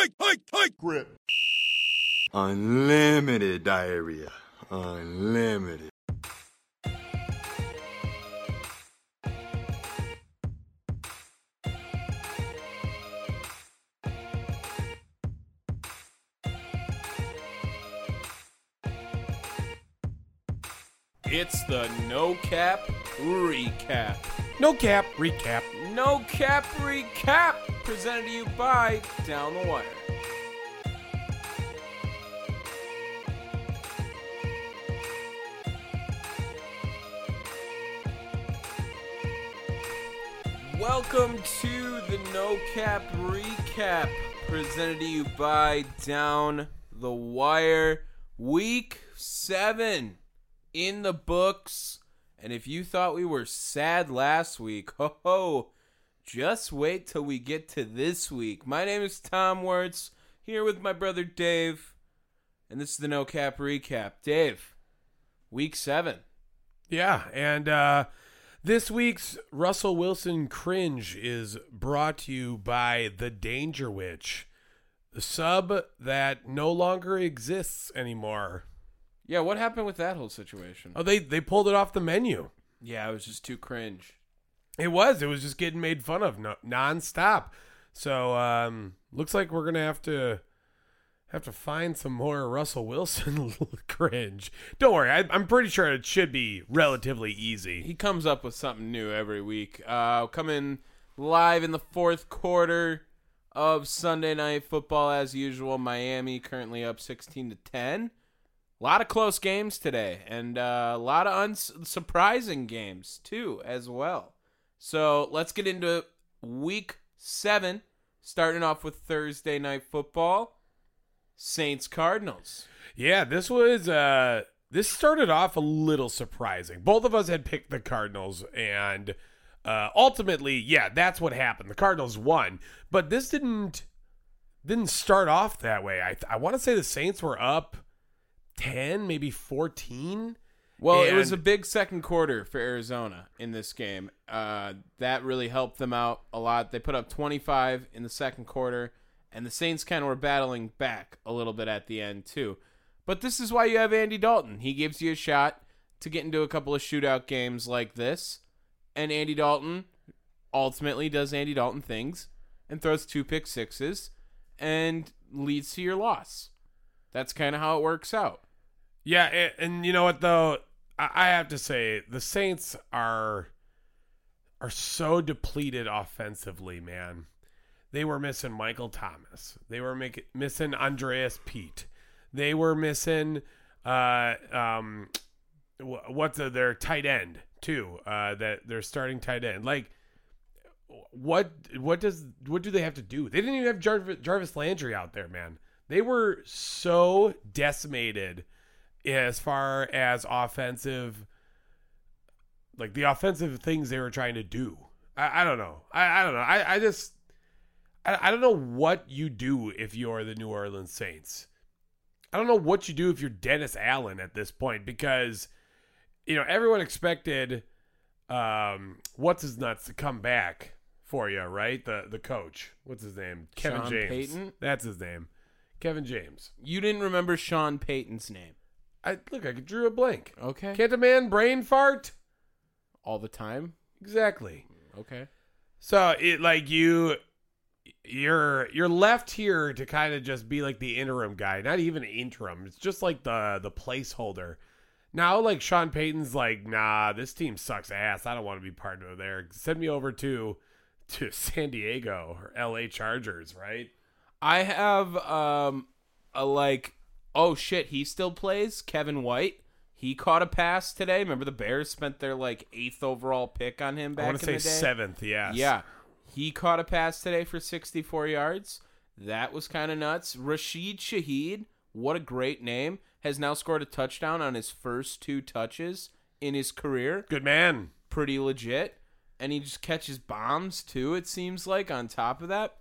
Hike, hike, hike, grip. Unlimited diarrhea. Unlimited. It's the No Cap Recap. No cap, recap. No Cap Recap, presented to you by Down the Wire. Welcome to the No Cap Recap, presented to you by Down the Wire. Week 7 in the books. And if you thought we were sad last week, ho ho, just wait till we get to this week. My name is Tom Wertz, here with my brother Dave, and this is the No Cap Recap. Dave, week seven. Yeah, and uh, this week's Russell Wilson cringe is brought to you by the Dangerwich, the sub that no longer exists anymore. Yeah, what happened with that whole situation? Oh, they they pulled it off the menu. Yeah, it was just too cringe. It was. It was just getting made fun of no, nonstop. So um, looks like we're gonna have to have to find some more Russell Wilson cringe. Don't worry, I, I'm pretty sure it should be relatively easy. He comes up with something new every week. Uh, coming live in the fourth quarter of Sunday Night Football as usual. Miami currently up 16 to 10. A lot of close games today, and uh, a lot of unsurprising games too, as well. So let's get into week seven, starting off with Thursday night football. Saints Cardinals. Yeah, this was uh this started off a little surprising. Both of us had picked the Cardinals and uh ultimately, yeah, that's what happened. The Cardinals won, but this didn't didn't start off that way. I I want to say the Saints were up 10, maybe 14. Well, it was a big second quarter for Arizona in this game. Uh, that really helped them out a lot. They put up 25 in the second quarter, and the Saints kind of were battling back a little bit at the end, too. But this is why you have Andy Dalton. He gives you a shot to get into a couple of shootout games like this. And Andy Dalton ultimately does Andy Dalton things and throws two pick sixes and leads to your loss. That's kind of how it works out. Yeah, and, and you know what though, I, I have to say the Saints are are so depleted offensively, man. They were missing Michael Thomas. They were make, missing Andrus Peat. They were missing uh um what's the, their tight end too. Uh that their starting tight end. Like what what does what do they have to do? They didn't even have Jarvis, Jarvis Landry out there, man. They were so decimated as far as offensive like the offensive things they were trying to do. I, I don't know. I, I don't know. I, I just I, I don't know what you do if you're the New Orleans Saints. I don't know what you do if you're Dennis Allen at this point because you know everyone expected um what's his nuts to come back for you, right? The the coach. What's his name? Kevin Sean James. Payton? That's his name. Kevin James. You didn't remember Sean Payton's name. I look, I drew a blank. Okay. Can't a man brain fart? All the time. Exactly. Okay. So it like you you're you're left here to kind of just be like the interim guy, not even interim. It's just like the the placeholder. Now, like Sean Payton's like, nah, this team sucks ass. I don't want to be part of there. Send me over to to San Diego or L.A. Chargers, right? I have um a like oh shit, he still plays Kevin White. He caught a pass today. Remember the Bears spent their like eighth overall pick on him back I want to in say the day. seventh. Yes. Yeah. He caught a pass today for 64 yards. That was kind of nuts. Rashid Shaheed, what a great name, has now scored a touchdown on his first two touches in his career. Good man. Pretty legit. And he just catches bombs too, it seems like, on top of that.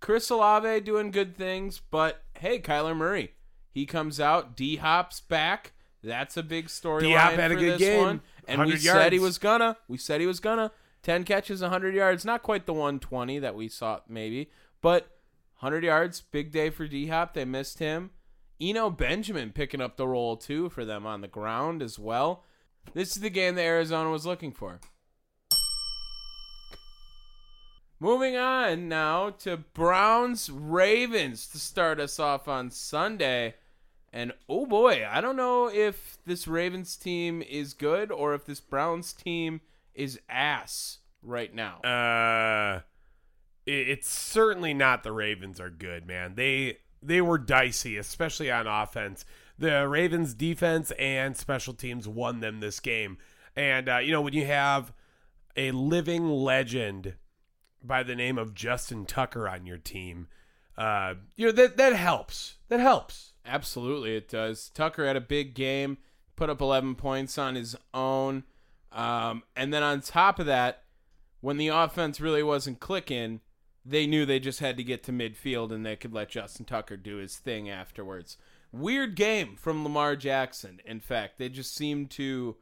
Chris Olave doing good things, but hey, Kyler Murray. He comes out, D Hop's back. That's a big storyline D-Hop had a for good this game. one. And we 100 said he yards. was gonna. We said he was gonna. 10 catches, 100 yards. Not quite the 120 that we saw, maybe, but 100 yards. Big day for D Hop. They missed him. Eno Benjamin picking up the role, too, for them on the ground as well. This is the game that Arizona was looking for. Moving on now to Browns Ravens to start us off on Sunday. And oh boy, I don't know if this Ravens team is good or if this Browns team is ass right now. Uh, it's certainly not the Ravens are good, man. They they were dicey, especially on offense. The Ravens defense and special teams won them this game. And uh, you know when you have a living legend by the name of Justin Tucker on your team, uh, you know that that helps. That helps. Absolutely, it does. Tucker had a big game, put up 11 points on his own. Um, and then on top of that, when the offense really wasn't clicking, they knew they just had to get to midfield and they could let Justin Tucker do his thing afterwards. Weird game from Lamar Jackson. In fact, they just seemed to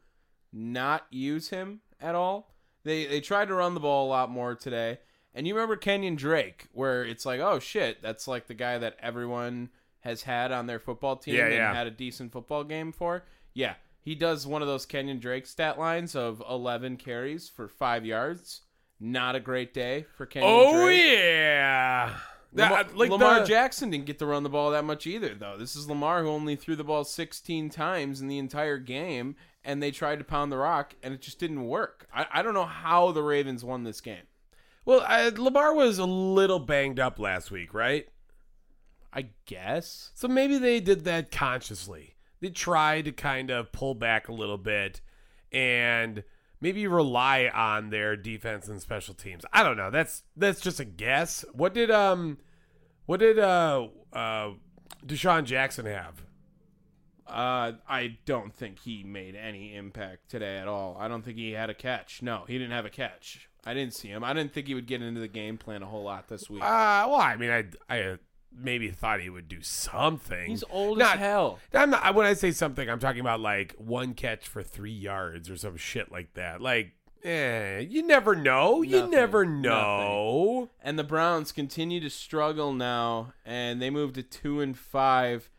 not use him at all. They they tried to run the ball a lot more today. And you remember Kenyon Drake, where it's like, oh shit, that's like the guy that everyone has had on their football team Yeah, and yeah. had a decent football game for. Yeah, he does one of those Kenyon Drake stat lines of 11 carries for five yards. Not a great day for Kenyon Oh Drake. yeah. Lamar, That- like Lamar the- Jackson didn't get to run the ball that much either, though. This is Lamar who only threw the ball 16 times in the entire game, and they tried to pound the rock, and it just didn't work. I, I don't know how the Ravens won this game. Well, uh, Lamar was a little banged up last week, right? I guess. So maybe they did that consciously. They tried to kind of pull back a little bit and maybe rely on their defense and special teams. I don't know. That's that's just a guess. What did um what did uh uh DeSean Jackson have? Uh, I don't think he made any impact today at all. I don't think he had a catch. No, he didn't have a catch. I didn't see him. I didn't think he would get into the game plan a whole lot this week. Uh well, I mean I I uh, maybe thought he would do something. He's old Not- as hell. I'm not, when I say something, I'm talking about like one catch for three yards or some shit like that. Like, eh, you never know. You never know. And the Browns continue to struggle now, and they move to two and five,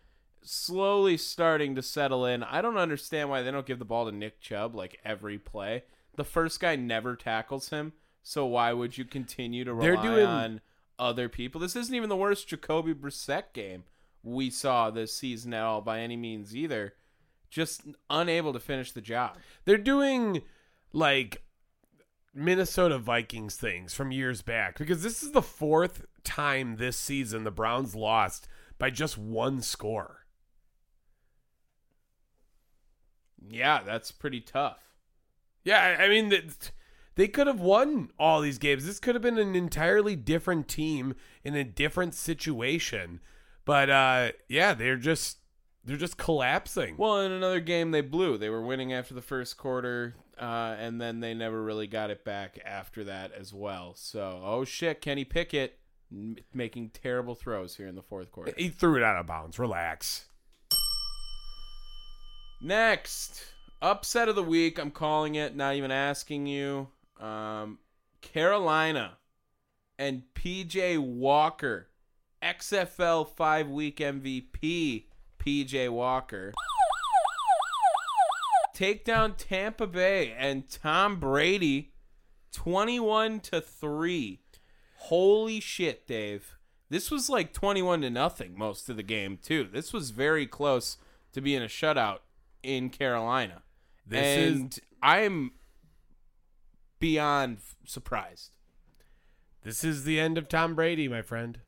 slowly starting to settle in. I don't understand why they don't give the ball to Nick Chubb like every play. The first guy never tackles him, so why would you continue to They're rely doing- on other people? This isn't even the worst Jacoby Brissett game we saw this season at all by any means either. Just unable to finish the job. They're doing like Minnesota Vikings things from years back because this is the fourth time this season the Browns lost by just one score. Yeah, that's pretty tough. Yeah, I mean, th- they could have won all these games. This could have been an entirely different team in a different situation. But uh, yeah, they're just they're just collapsing. Well, in another game they blew. They were winning after the first quarter, uh, and then they never really got it back after that as well. So, oh shit, Kenny Pickett m- making terrible throws here in the fourth quarter. he threw it out of bounds. Relax. Next, upset of the week. I'm calling it. Not even asking you. Um, Carolina and PJ Walker, XFL five week MVP. PJ Walker. Take down Tampa Bay and Tom Brady 21 to 3. Holy shit, Dave. This was like 21 to nothing most of the game, too. This was very close to being a shutout in Carolina. This is- and I'm beyond surprised. This is the end of Tom Brady, my friend.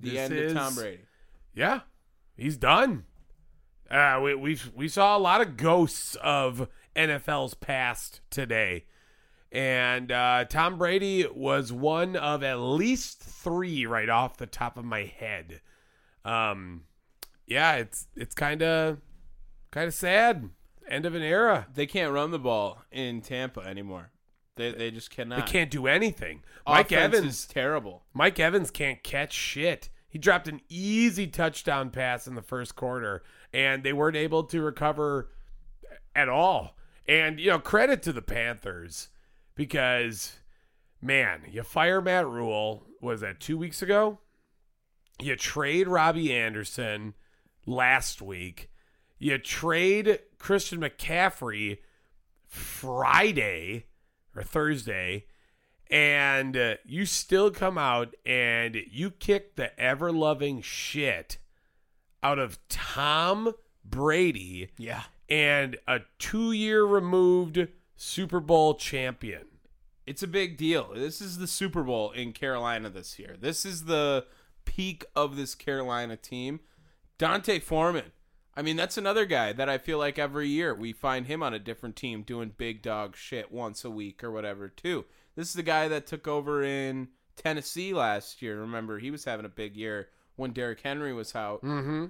The This end is- of Tom Brady. Yeah, he's done. Uh, we we we saw a lot of ghosts of NFL's past today, and uh, Tom Brady was one of at least three right off the top of my head. Um, yeah, it's it's kind of kind of sad. End of an era. They can't run the ball in Tampa anymore. They, they just cannot. They can't do anything. Mike Offense Evans is terrible. Mike Evans can't catch shit. He dropped an easy touchdown pass in the first quarter, and they weren't able to recover at all. And, you know, credit to the Panthers because, man, you fire Matt Rhule, was that two weeks ago? You trade Robbie Anderson last week. You trade Christian McCaffrey Friday or Thursday and uh, you still come out and you kick the ever loving shit out of Tom Brady Yeah. and a two year removed Super Bowl champion. It's a big deal. This is the Super Bowl in Carolina this year. This is the peak of this Carolina team. D'Onta Foreman. I mean, that's another guy that I feel like every year we find him on a different team doing big dog shit once a week or whatever, too. This is the guy that took over in Tennessee last year. Remember, he was having a big year when Derrick Henry was out. Mm-hmm.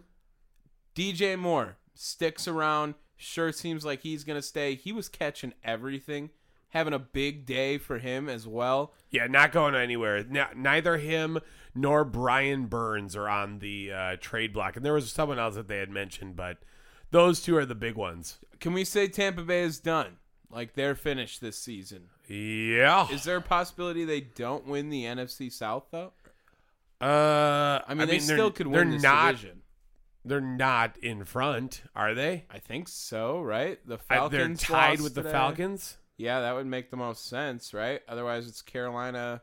DJ Moore sticks around. Sure seems like he's going to stay. He was catching everything, having a big day for him as well. Yeah, not going anywhere. N- neither him nor Brian Burns are on the uh, trade block. And there was someone else that they had mentioned, but those two are the big ones. Can we say Tampa Bay is done? Like they're finished this season. Yeah. Is there a possibility they don't win the NFC South though? uh, I mean, they they're- still could win this not, division. They're not in front, are they? I think so, right? The I- Falcons they're tied with the. Falcons. Yeah, that would make the most sense, right? Otherwise, it's Carolina,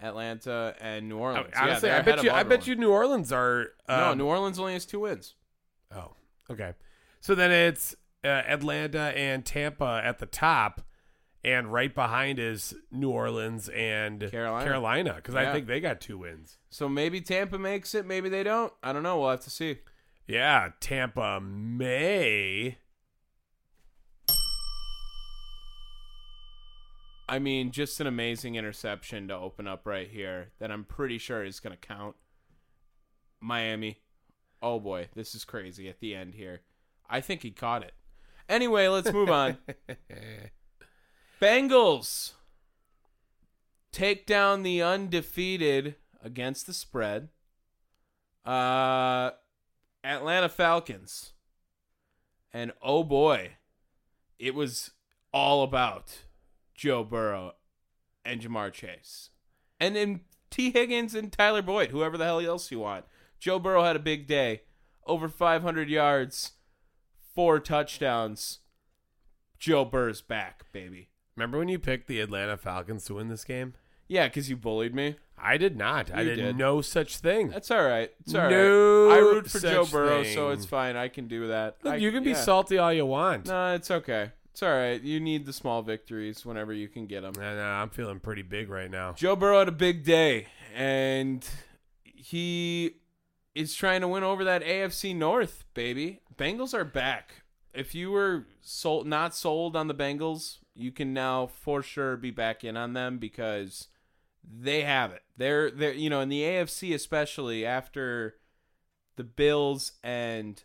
Atlanta, and New Orleans. Yeah, Honestly, they're I bet you. I bet you New Orleans are. no, um, New Orleans only has two wins. Oh, okay. So then it's uh, Atlanta and Tampa at the top, and right behind is New Orleans and Carolina. Carolina, because I think they got two wins. So maybe Tampa makes it, maybe they don't. I don't know. We'll have to see. Yeah, Tampa may. I mean, just an amazing interception to open up right here that I'm pretty sure is going to count. Miami. Oh boy, this is crazy at the end here. I think he caught it. Anyway, let's move on. Bengals take down the undefeated against the spread. Uh Atlanta Falcons. And oh boy, it was all about Joe Burrow and Ja'Marr Chase. And then Tee Higgins and Tyler Boyd, whoever the hell else you want. Joe Burrow had a big day. Over 500 yards, four touchdowns. Joe Burrow's back, baby. Remember when you picked the Atlanta Falcons to win this game? Yeah, because you bullied me. I did not. I did, did. no such thing. That's all right. It's all right. No I root for Joe Burrow, so it's fine. I can do that. Look, I- you can be yeah. salty all you want. No, it's okay. It's all right. You need the small victories whenever you can get them. And, uh, I'm feeling pretty big right now. Joe Burrow had a big day, and he is trying to win over that AFC North, baby. Bengals are back. If you were sold, not sold on the Bengals, you can now for sure be back in on them because they have it. They're they're you know in the AFC especially after the Bills and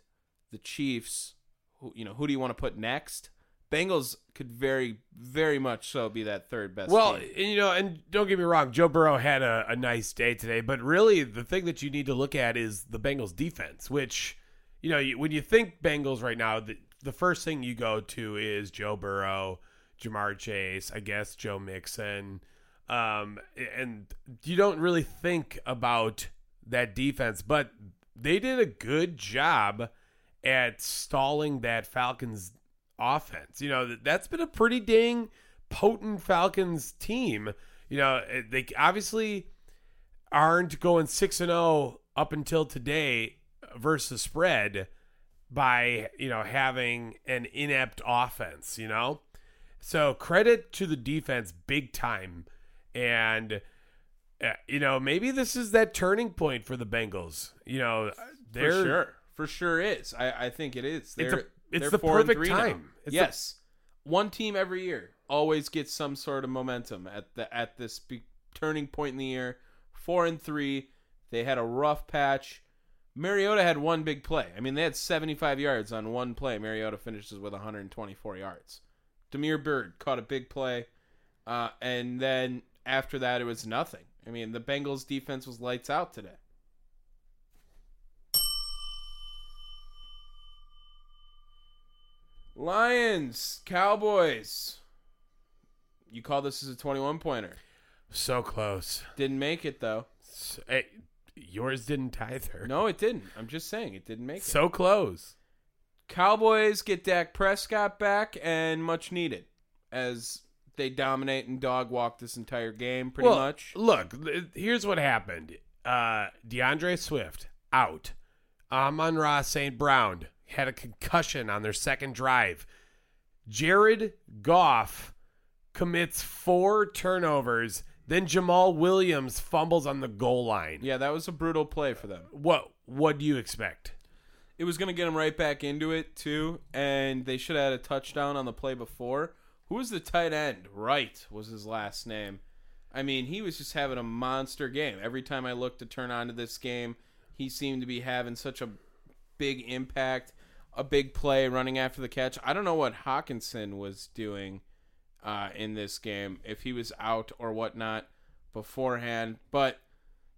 the Chiefs. Who, you know who do you want to put next? Bengals could very very much so be that third best. Well, team. and, you know, and don't get me wrong, Joe Burrow had a, a nice day today, but really the thing that you need to look at is the Bengals defense, which, you know, you, when you think Bengals right now, the, the first thing you go to is Joe Burrow, Ja'Marr Chase, I guess Joe Mixon, um, and you don't really think about that defense, but they did a good job at stalling that Falcons offense. You know, that- that's been a pretty dang potent Falcons team. You know, eh, they obviously aren't going 6 and 0 up until today versus spread by, you know, having an inept offense, you know? So credit to the defense big time. And, uh, you know, maybe this is that turning point for the Bengals. You know, they're. for sure, for sure is. I, I think it is. They're, a- it's the four and perfect time. It's the- yes, one team every year always gets some sort of momentum at the at this be- turning point in the year. Four and three, they had a rough patch. Mariota had one big play. I mean, they had 75 yards on one play. Mariota finishes with 124 yards. Damiere Byrd caught a big play, uh, and then after that, it was nothing. I mean, the Bengals' defense was lights out today. Lions, Cowboys. You call this as a 21 pointer. So close. Didn't make it though. So, eh, yours didn't either. No, it didn't. I'm just saying it didn't make it. So close. Cowboys get Dak Prescott back and much needed as they dominate and dog walk this entire game pretty Well, much. Look, here's what happened. Uh, D'Andre Swift out. Amon Ra St. Brown had a concussion on their second drive. Jared Goff commits four turnovers. Then Jamaal Williams fumbles on the goal line. Yeah, that was a brutal play for them. What What do you expect? It was going to get them right back into it too, and they should have had a touchdown on the play before. Who was the tight end? Wright was his last name. I mean, he was just having a monster game. Every time I looked to turn on to this game, he seemed to be having such a big impact, a big play running after the catch. I don't know what Hockenson was doing uh, in this game, if he was out or whatnot beforehand. But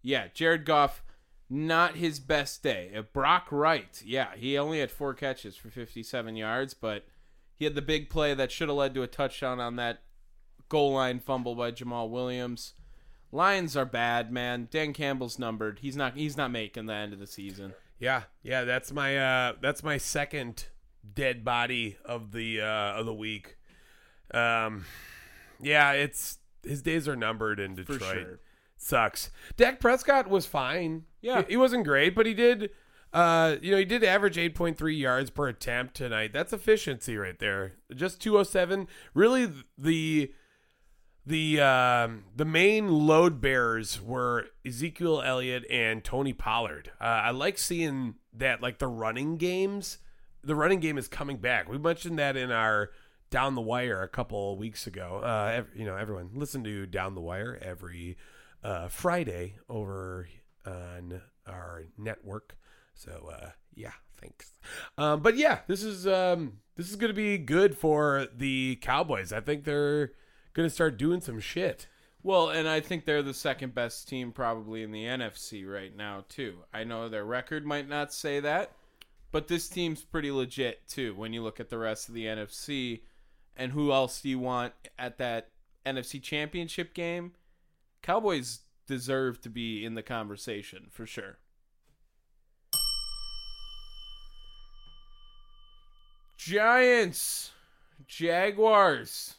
yeah, Jared Goff, not his best day. Uh, Brock Wright, yeah, he only had four catches for 57 yards, but he had the big play that should have led to a touchdown on that goal line fumble by Jamaal Williams. Lions are bad, man. Dan Campbell's numbered. He's not. He's not making the end of the season. Yeah, yeah, that's my uh that's my second dead body of the uh of the week. Um yeah, it's his days are numbered in Detroit. sure. Sucks. Dak Prescott was fine. Yeah. He, he wasn't great, but he did uh you know, he did average 8.3 yards per attempt tonight. That's efficiency right there. Just 207. Really the the um, the main load bearers were Ezekiel Elliott and Tony Pollard. Uh, I like seeing that, like the running games. The running game is coming back. We mentioned that in our Down the Wire a couple weeks ago. Uh, you know, everyone listen to Down the Wire every uh, Friday over on our network. So uh, yeah, thanks. Um, but yeah, this is um, this is going to be good for the Cowboys. I think they're going to start doing some shit. Well, and I think they're the second best team probably in the NFC right now too. I know their record might not say that, but this team's pretty legit too when you look at the rest of the NFC and who else do you want at that NFC championship game? Cowboys deserve to be in the conversation for sure. Giants, Jaguars.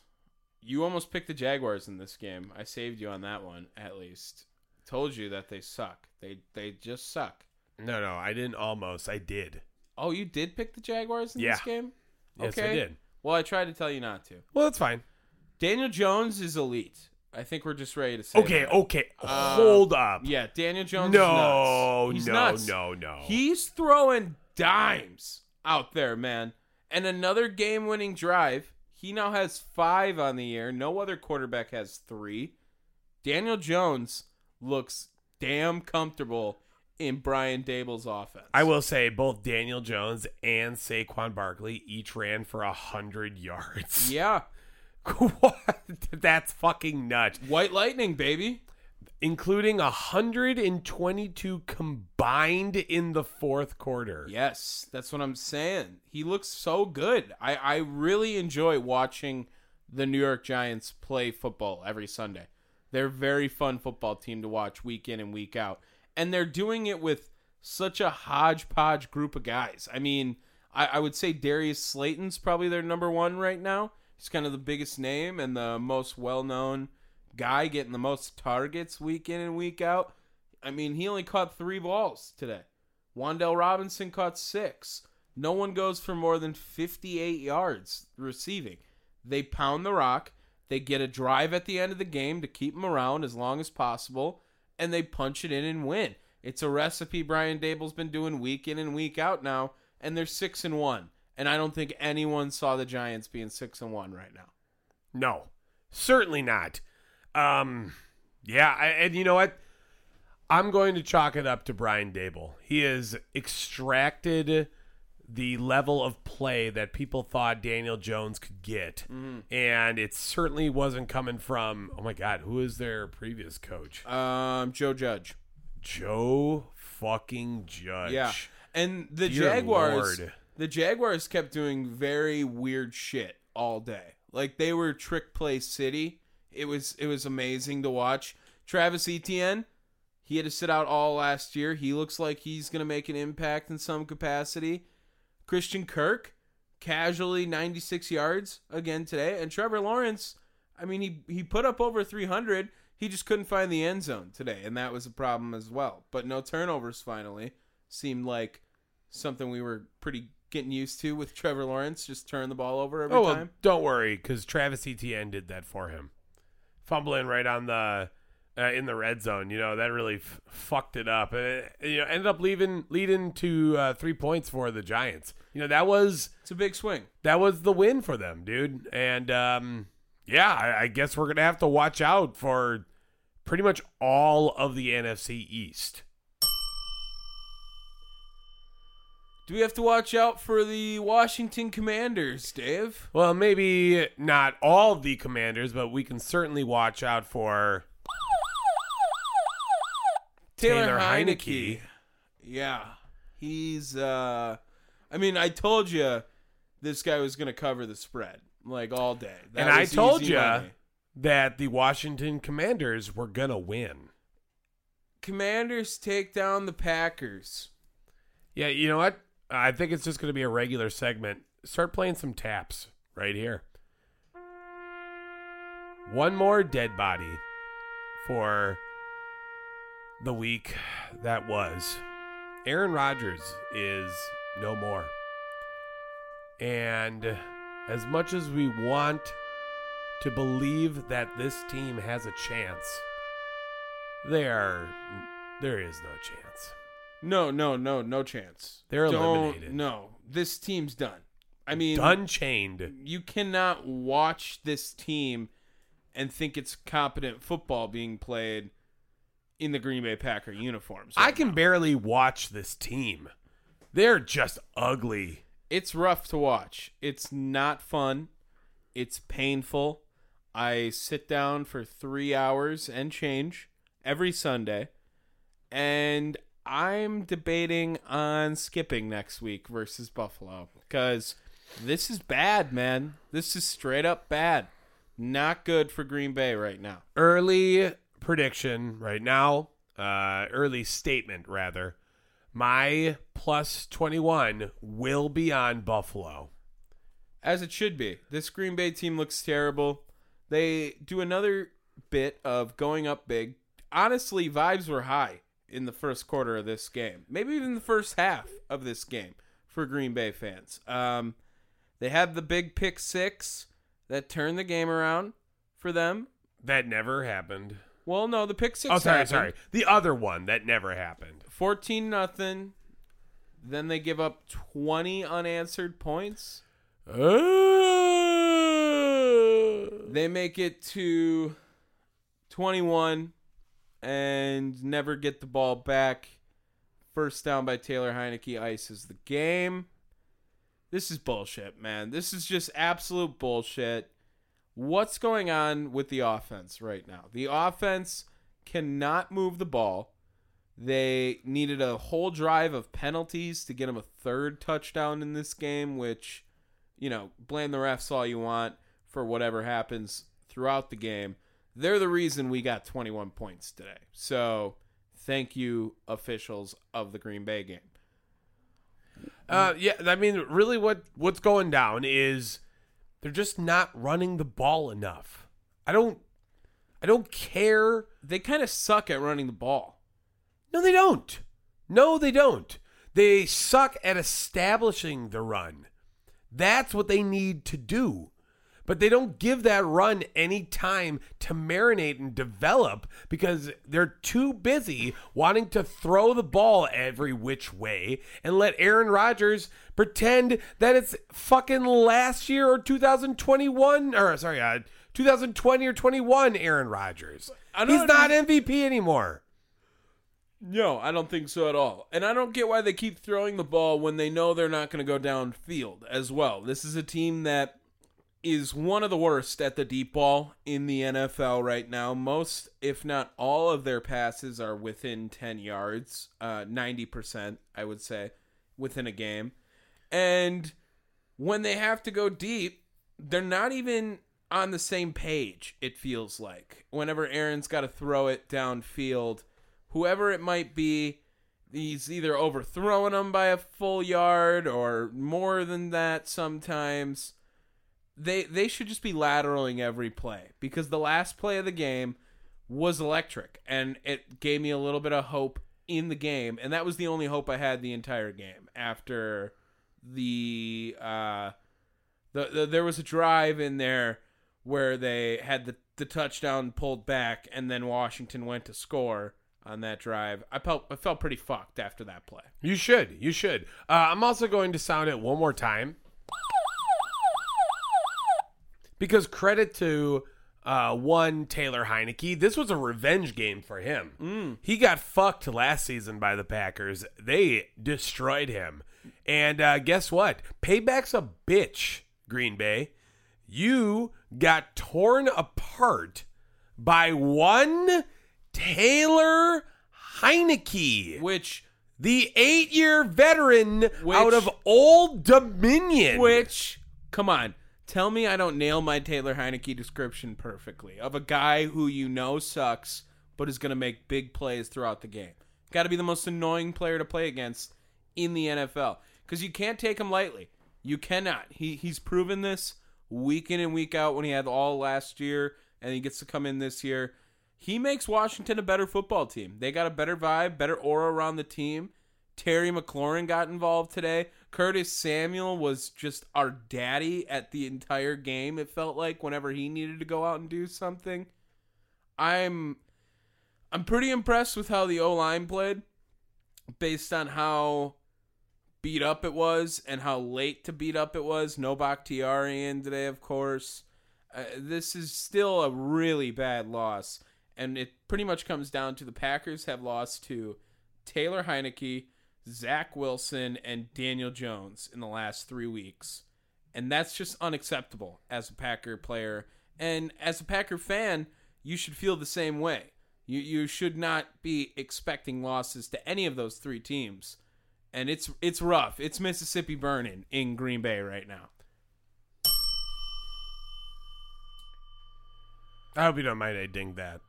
You almost picked the Jaguars in this game. I saved you on that one, at least. Told you that they suck. They they just suck. No, no, I didn't almost. I did. Oh, you did pick the Jaguars in Yeah. this game? Yes, I okay. did. Well, I tried to tell you not to. Well, that's fine. Daniel Jones is elite. I think we're just ready to say Okay, that. okay. Uh, Hold up. Yeah, Daniel Jones No, is nuts. He's no, nuts. no, no. He's throwing dimes out there, man. And another game winning drive. He now has five on the year. No other quarterback has three. Daniel Jones looks damn comfortable in Brian Daboll's offense. I will say both Daniel Jones and Saquon Barkley each ran for a hundred yards. Yeah. what? That's fucking nuts. White Lightning, baby. Including a hundred and twenty-two combined in the fourth quarter. Yes, that's what I'm saying. He looks so good. I, I really enjoy watching the New York Giants play football every Sunday. They're a very fun football team to watch week in and week out. And they're doing it with such a hodgepodge group of guys. I mean, I, I would say Darius Slayton's probably their number one right now. He's kind of the biggest name and the most well known guy getting the most targets week in and week out. I mean, he only caught three balls today. Wan'Dale Robinson caught six. No one goes for more than 58 yards receiving. They pound the rock. They get a drive at the end of the game to keep them around as long as possible, and they punch it in and win. It's a recipe Brian Daboll's been doing week in and week out now, and they're six and one. And I don't think anyone saw the Giants being six and one right now. No, certainly not. Um, yeah, I, and you know what? I'm going to chalk it up to Brian Daboll. He has extracted the level of play that people thought Daniel Jones could get, and it certainly wasn't coming from. Oh my God, who is their previous coach? Um, Joe Judge. Joe fucking Judge. Yeah, and the Dear Jaguars, Lord. the Jaguars kept doing very weird shit all day. Like they were trick play city. It was it was amazing to watch. Travis Etienne, he had to sit out all last year. He looks like he's gonna make an impact in some capacity. Christian Kirk, casually 96 yards again today, and Trevor Lawrence. I mean, he he put up over 300. He just couldn't find the end zone today, and that was a problem as well. But no turnovers finally seemed like something we were pretty getting used to with Trevor Lawrence. Just turn the ball over every Oh, well, time. don't worry, because Travis Etienne did that for him, fumbling right on the uh, in the red zone. You know that really f- fucked it up. Uh, you know, ended up leaving leading to uh, three points for the Giants. You know that was It's a big swing. that was the win for them, dude. And um, yeah, I, I guess we're gonna have to watch out for pretty much all of the NFC East. Do we have to watch out for the Washington Commanders, Dave? Well, maybe not all the commanders, but we can certainly watch out for Taylor, Taylor Heinicke. Heinicke. Yeah. He's uh I mean, I told you this guy was going to cover the spread like all day. That and I told you money. that the Washington Commanders were gonna win. Commanders take down the Packers. Yeah, you know what? I think it's just gonna be a regular segment. Start playing some taps right here. One more dead body for the week that was. Aaron Rodgers is no more. And as much as we want to believe that this team has a chance, there there is no chance. No, no, no, no chance. They're Don't- eliminated. No, this team's done. I mean, Done chained. you cannot watch this team and think it's competent football being played in the Green Bay Packer uniforms. I can now. barely watch this team. They're just ugly. It's rough to watch. It's not fun. It's painful. I sit down for three hours and change every Sunday, and I'm debating on skipping next week versus Buffalo because this is bad, man. This is straight up bad. Not good for Green Bay right now. Early prediction right now, uh, early statement rather. My plus 21 will be on Buffalo. As it should be. This Green Bay team looks terrible. They do another bit of going up big. Honestly, vibes were high in the first quarter of this game. Maybe even the first half of this game for Green Bay fans. Um, they had the big pick six that turned the game around for them. That never happened. Well, no, the pick six. Oh, sorry, happened. sorry. The other one that never happened. 14 nothing. Then they give up 20 unanswered points. Uh, They make it to 21 and never get the ball back. First down by Taylor Heinicke ices the game. This is bullshit, man. This is just absolute bullshit. What's going on with the offense right now? The offense cannot move the ball. They needed a whole drive of penalties to get them a third touchdown in this game, which, you know, blame the refs all you want for whatever happens throughout the game. They're the reason we got 21 points today. So, thank you, officials of the Green Bay game. Uh, yeah, I mean, really, what what's going down is they're just not running the ball enough. I don't, I don't care. They kind of suck at running the ball. No, they don't. No, they don't. They suck at establishing the run. That's what they need to do. But they don't give that run any time to marinate and develop because they're too busy wanting to throw the ball every which way and let Aaron Rodgers pretend that it's fucking last year or 2021 or sorry, uh, 2020 or 21 Aaron Rodgers. He's not MVP anymore. No, I don't think so at all. And I don't get why they keep throwing the ball when they know they're not going to go downfield as well. This is a team that is one of the worst at the deep ball in the NFL right now. Most, if not all, of their passes are within 10 yards, uh, 90%, I would say, within a game. And when they have to go deep, they're not even on the same page, it feels like. Whenever Aaron's got to throw it downfield, whoever it might be, he's either overthrowing them by a full yard or more than that sometimes they they should just be lateraling every play because the last play of the game was electric and it gave me a little bit of hope in the game and that was the only hope I had the entire game after the uh the, the there was a drive in there where they had the the touchdown pulled back and then Washington went to score on that drive. I felt I felt pretty fucked after that play. You should. You should. Uh, I'm also going to sound it one more time because credit to uh, one Taylor Heinicke. This was a revenge game for him. He got fucked last season by the Packers. They destroyed him. And uh, guess what? Payback's a bitch, Green Bay. You got torn apart by one Taylor Heinicke, Which the eight-year veteran Which- out of Old Dominion. Which, come on, tell me I don't nail my Taylor Heinicke description perfectly of a guy who you know sucks, but is going to make big plays throughout the game. Got to be the most annoying player to play against in the NFL because you can't take him lightly. You cannot. He he's proven this week in and week out when he had all last year, and he gets to come in this year. He makes Washington a better football team. They got a better vibe, better aura around the team. Terry McLaurin got involved today. Curtis Samuel was just our daddy at the entire game. It felt like whenever he needed to go out and do something. I'm I'm pretty impressed with how the O line played, based on how beat up it was and how late to beat up it was. No Bakhtiari in today, of course. Uh, this is still a really bad loss, and it pretty much comes down to the Packers have lost to Taylor Heinicke, Zach Wilson, and Daniel Jones in the last three weeks, and that's just unacceptable as a Packer player and as a Packer fan. You should feel the same way. You you should not be expecting losses to any of those three teams and it's it's rough. It's Mississippi burning in Green Bay right now. I hope you don't mind I ding that.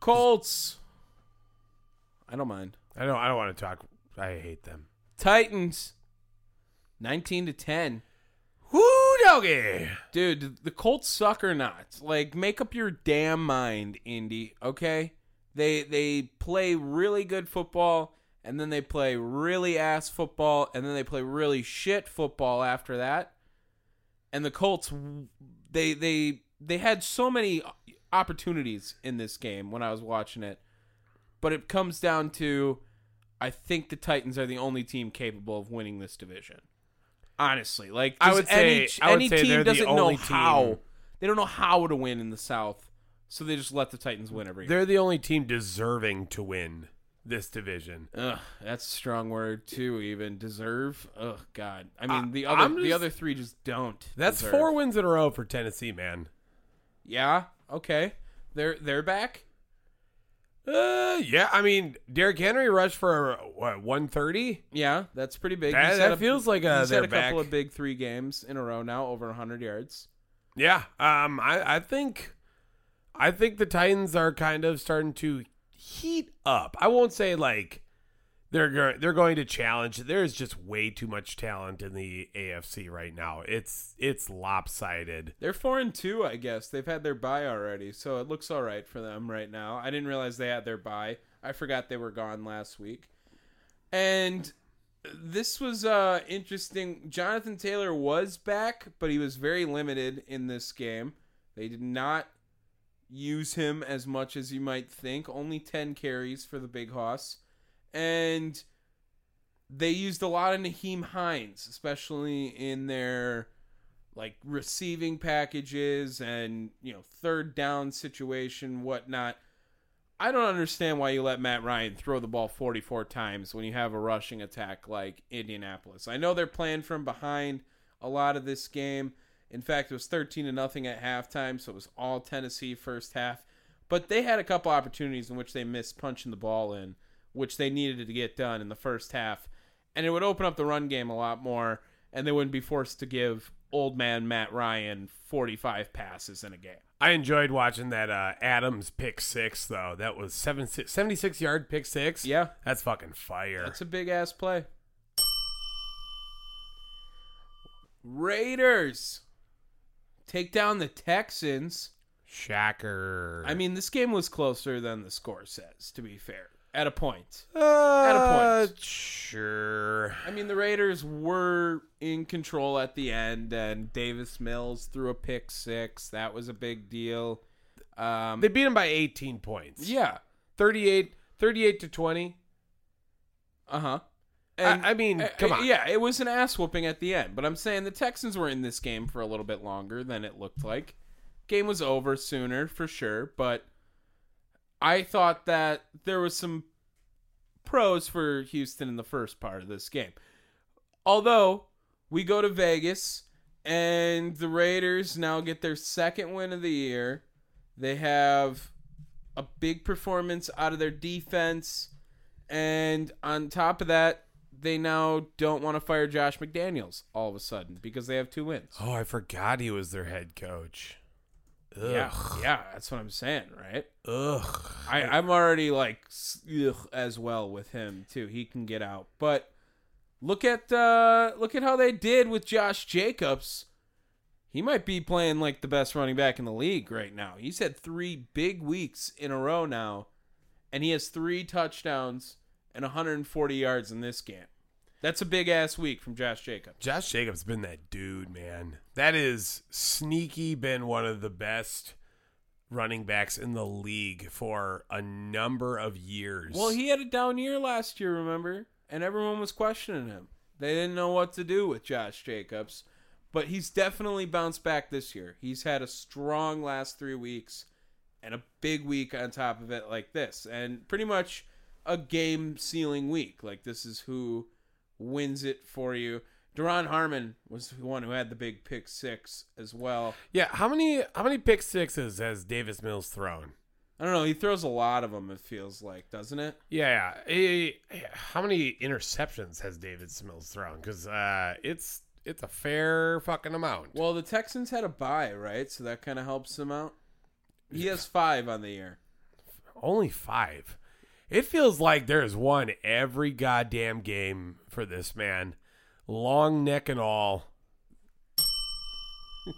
Colts. I don't mind. I don't I don't want to talk I hate them. Titans. 19 to 10. Whoo doggy. Dude, the Colts suck or not. Like make up your damn mind, Indy, okay? They they play really good football and then they play really ass football and then they play really shit football after that. And the Colts they they they had so many opportunities in this game when I was watching it. But it comes down to I think the Titans are the only team capable of winning this division. Honestly, like I does would say- any, I would any say team they're the doesn't know only how they don't know how to win in the South, so they just let the Titans win every. They're the only team deserving to win this division. Ugh, that's a strong word too. Even deserve. Ugh, God. I mean, I- the other I'm the other three just don't. That's deserve. four wins in a row for Tennessee, man. Yeah. Okay. They're they're back. Uh, yeah. I mean, Derrick Henry rushed for what one thirty. Yeah, that's pretty big. That- that a- feels like, uh, he's had a couple back. of big three games in a row now, over hundred yards. Yeah. Um. I I think, I think the Titans are kind of starting to heat up. I won't say like They're they're going to challenge. There's just way too much talent in the AFC right now. It's it's lopsided. They're four and two, I guess. They've had their bye already, so it looks all right for them right now. I didn't realize they had their bye. I forgot they were gone last week. And this was uh interesting. Jonathan Taylor was back, but he was very limited in this game. They did not use him as much as you might think. Only 10 carries for the Big Hoss. And they used a lot of Nyheim Hines, especially in their like receiving packages and you know third down situation, whatnot. I don't understand why you let Matt Ryan throw the ball 44 times when you have a rushing attack like Indianapolis. I know they're playing from behind a lot of this game. In fact, it was 13 to nothing at halftime, so it was all Tennessee first half. But they had a couple opportunities in which they missed punching the ball in, which they needed to get done in the first half. And it would open up the run game a lot more, and they wouldn't be forced to give old man Matt Ryan 45 passes in a game. I enjoyed watching that uh, Adams pick six though. That was seven, 76 yard pick six. Yeah. that's fucking fire. That's a big ass play. Raiders take down the Texans. Shacker. I mean, this game was closer than the score says, to be fair, at a point. uh, a point. Sure. I mean, the Raiders were in control at the end, and Davis Mills threw a pick six. That was a big deal. Um, They beat him by 18 points. yeah. 38, 38 to 20. Uh huh. I- I mean, come on. Yeah, it was an ass whooping at the end, but I'm saying the Texans were in this game for a little bit longer than it looked like. Game was over sooner for sure, but I thought that there was some pros for Houston in the first part of this game. Although we go to Vegas and the Raiders now get their second win of the year. They have a big performance out of their defense. And on top of that, they now don't want to fire Josh McDaniels all of a sudden because they have two wins. Oh, I forgot he was their head coach. Ugh. Yeah, yeah, that's what I'm saying, right? Ugh. I, I'm already like ugh, as well with him too. He can get out, but look at uh, look at how they did with Josh Jacobs. He might be playing like the best running back in the league right now. He's had three big weeks in a row now, and he has three touchdowns and 140 yards in this game. That's a big ass week from Josh Jacobs. Josh Jacobs has been that dude, man. That is sneaky been one of the best running backs in the league for a number of years. Well, he had a down year last year, remember? And everyone was questioning him. They didn't know what to do with Josh Jacobs. But he's definitely bounced back this year. He's had a strong last three weeks and a big week on top of it, like this. And pretty much a game sealing week. Like, this is who wins it for you. Duron Harmon was the one who had the big pick six as well. yeah, how many how many pick sixes has Davis Mills thrown? I don't know. He throws a lot of them, it feels like, doesn't it? Yeah, eh, how many interceptions has David Mills thrown? Because uh, it's it's a fair fucking amount. Well, the Texans had a bye, right? So that kind of helps him out. He has five on the year. Only five. It feels like there's one every goddamn game for this man. Long neck and all.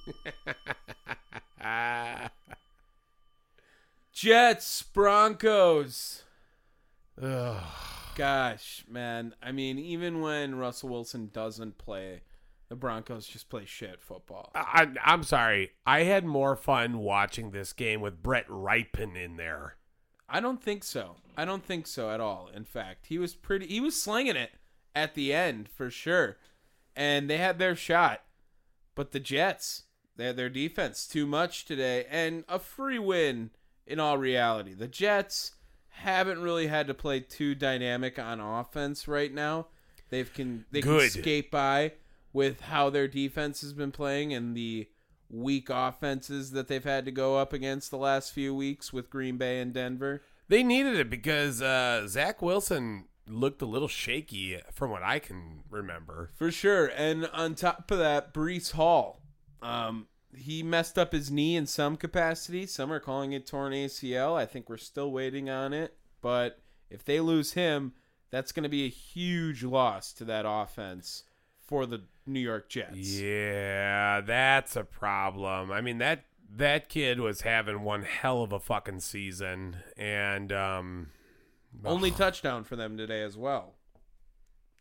Jets, Broncos. Ugh. Gosh, man. I mean, even when Russell Wilson doesn't play, the Broncos just play shit football. I, I'm sorry. I had more fun watching this game with Brett Rypien in there. I don't think so. I don't think so at all. In fact, he was pretty. He was slinging it at the end for sure, and they had their shot. But the Jets, they had their defense too much today, and a free win in all reality. The Jets haven't really had to play too dynamic on offense right now. They've can they Good. can skate by with how their defense has been playing and the weak offenses that they've had to go up against the last few weeks with Green Bay and Denver. They needed it because uh, Zach Wilson looked a little shaky from what I can remember. For sure. And on top of that, Breece Hall. Um, he messed up his knee in some capacity. Some are calling it torn ACL. I think we're still waiting on it. But if they lose him, That's going to be a huge loss to that offense for the New York Jets. Yeah, that's a problem. I mean that that kid was having one hell of a fucking season, and um, Only touchdown for them today as well.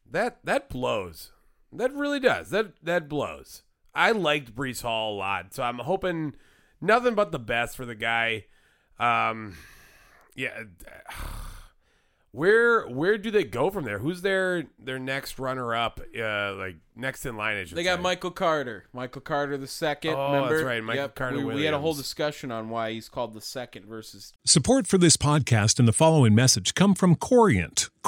that that blows. That really does. That that blows. I liked Breece Hall a lot, so I'm hoping nothing but the best for the guy. Um, yeah. Where where do they go from there? Who's their their next runner up? Uh, like next in line. I should They got say. Michael Carter. Michael Carter the second. Oh, remember? that's right, Michael Yep, Carter We, we had a whole discussion on why he's called the second versus Support for this podcast and the following message come from Corient.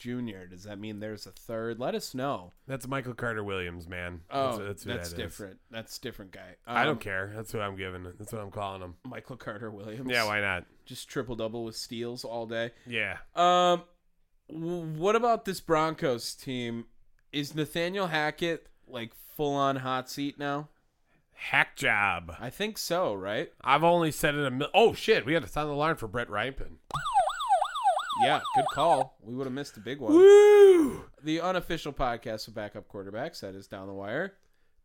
Junior. Does that mean there's a third? Let us know. That's Michael Carter Williams, man. Oh, that's, that's, that's, that is. different. That's different guy. I Um, don't care. That's what I'm giving. That's what I'm calling him. Michael Carter Williams. Yeah, why not? Just triple double with steals all day. Yeah. Um, what about this Broncos team? Is Nathaniel Hackett like full on hot seat now? Hack job. I think so, right? I've only said it a mil- Oh shit, we had to sound the alarm for Brett Rypien. Yeah, good call. We would have missed a big one. Woo! The unofficial podcast of backup quarterbacks that is down the wire.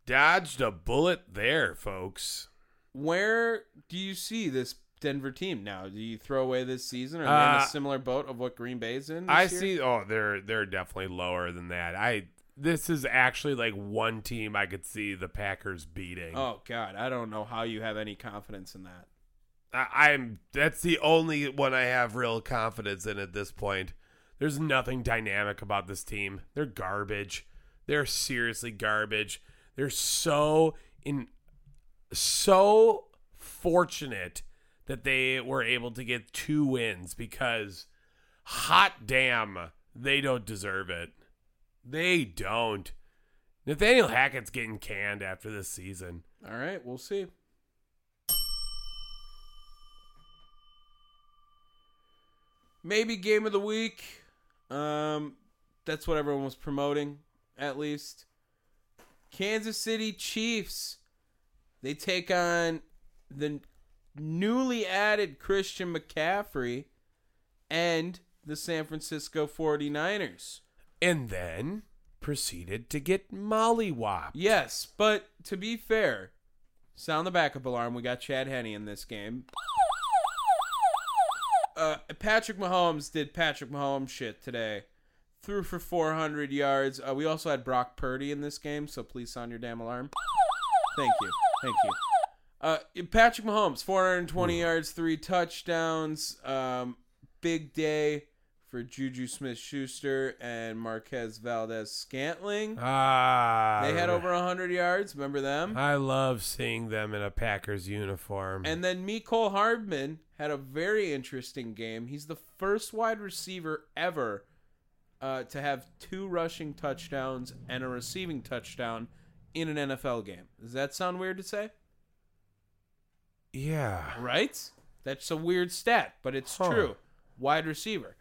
Dodged a bullet there, folks. Where do you see this Denver team now? Do you throw away this season? Are they in Uh, a similar boat of what Green Bay's in? this I year? see oh, they're they're definitely lower than that. I this is actually like one team I could see the Packers beating. Oh God, I don't know how you have any confidence in that. I, I'm that's the only one I have real confidence in at this point. There's nothing dynamic about this team. They're garbage. They're seriously garbage. They're so in so fortunate that they were able to get two wins because hot damn, they don't deserve it. They don't. Nathaniel Hackett's getting canned after this season. All right, we'll see. Maybe game of the week. Um, that's what everyone was promoting, at least. Kansas City Chiefs. They take on the newly added Christian McCaffrey and the San Francisco 49ers. And then proceeded to get mollywopped. Yes, but to be fair, sound the backup alarm. We got Chad Henne in this game. Uh, Patrick Mahomes did Patrick Mahomes shit today. Threw for 400 yards. Uh, we also had Brock Purdy in this game, so please sound your damn alarm. Thank you. Thank you. Uh, Patrick Mahomes, 420 yards, three touchdowns. Um, big day for Juju Smith Schuster and Marquez Valdes Scantling. Ah, They had over 100 yards. Remember them? I love seeing them in a Packers uniform. And then Mecole Hardman had a very interesting game. He's the first wide receiver ever uh, to have two rushing touchdowns and a receiving touchdown in an NFL game. Does that sound weird to say? yeah, Right? That's a weird stat, but it's Huh. true. Wide receiver.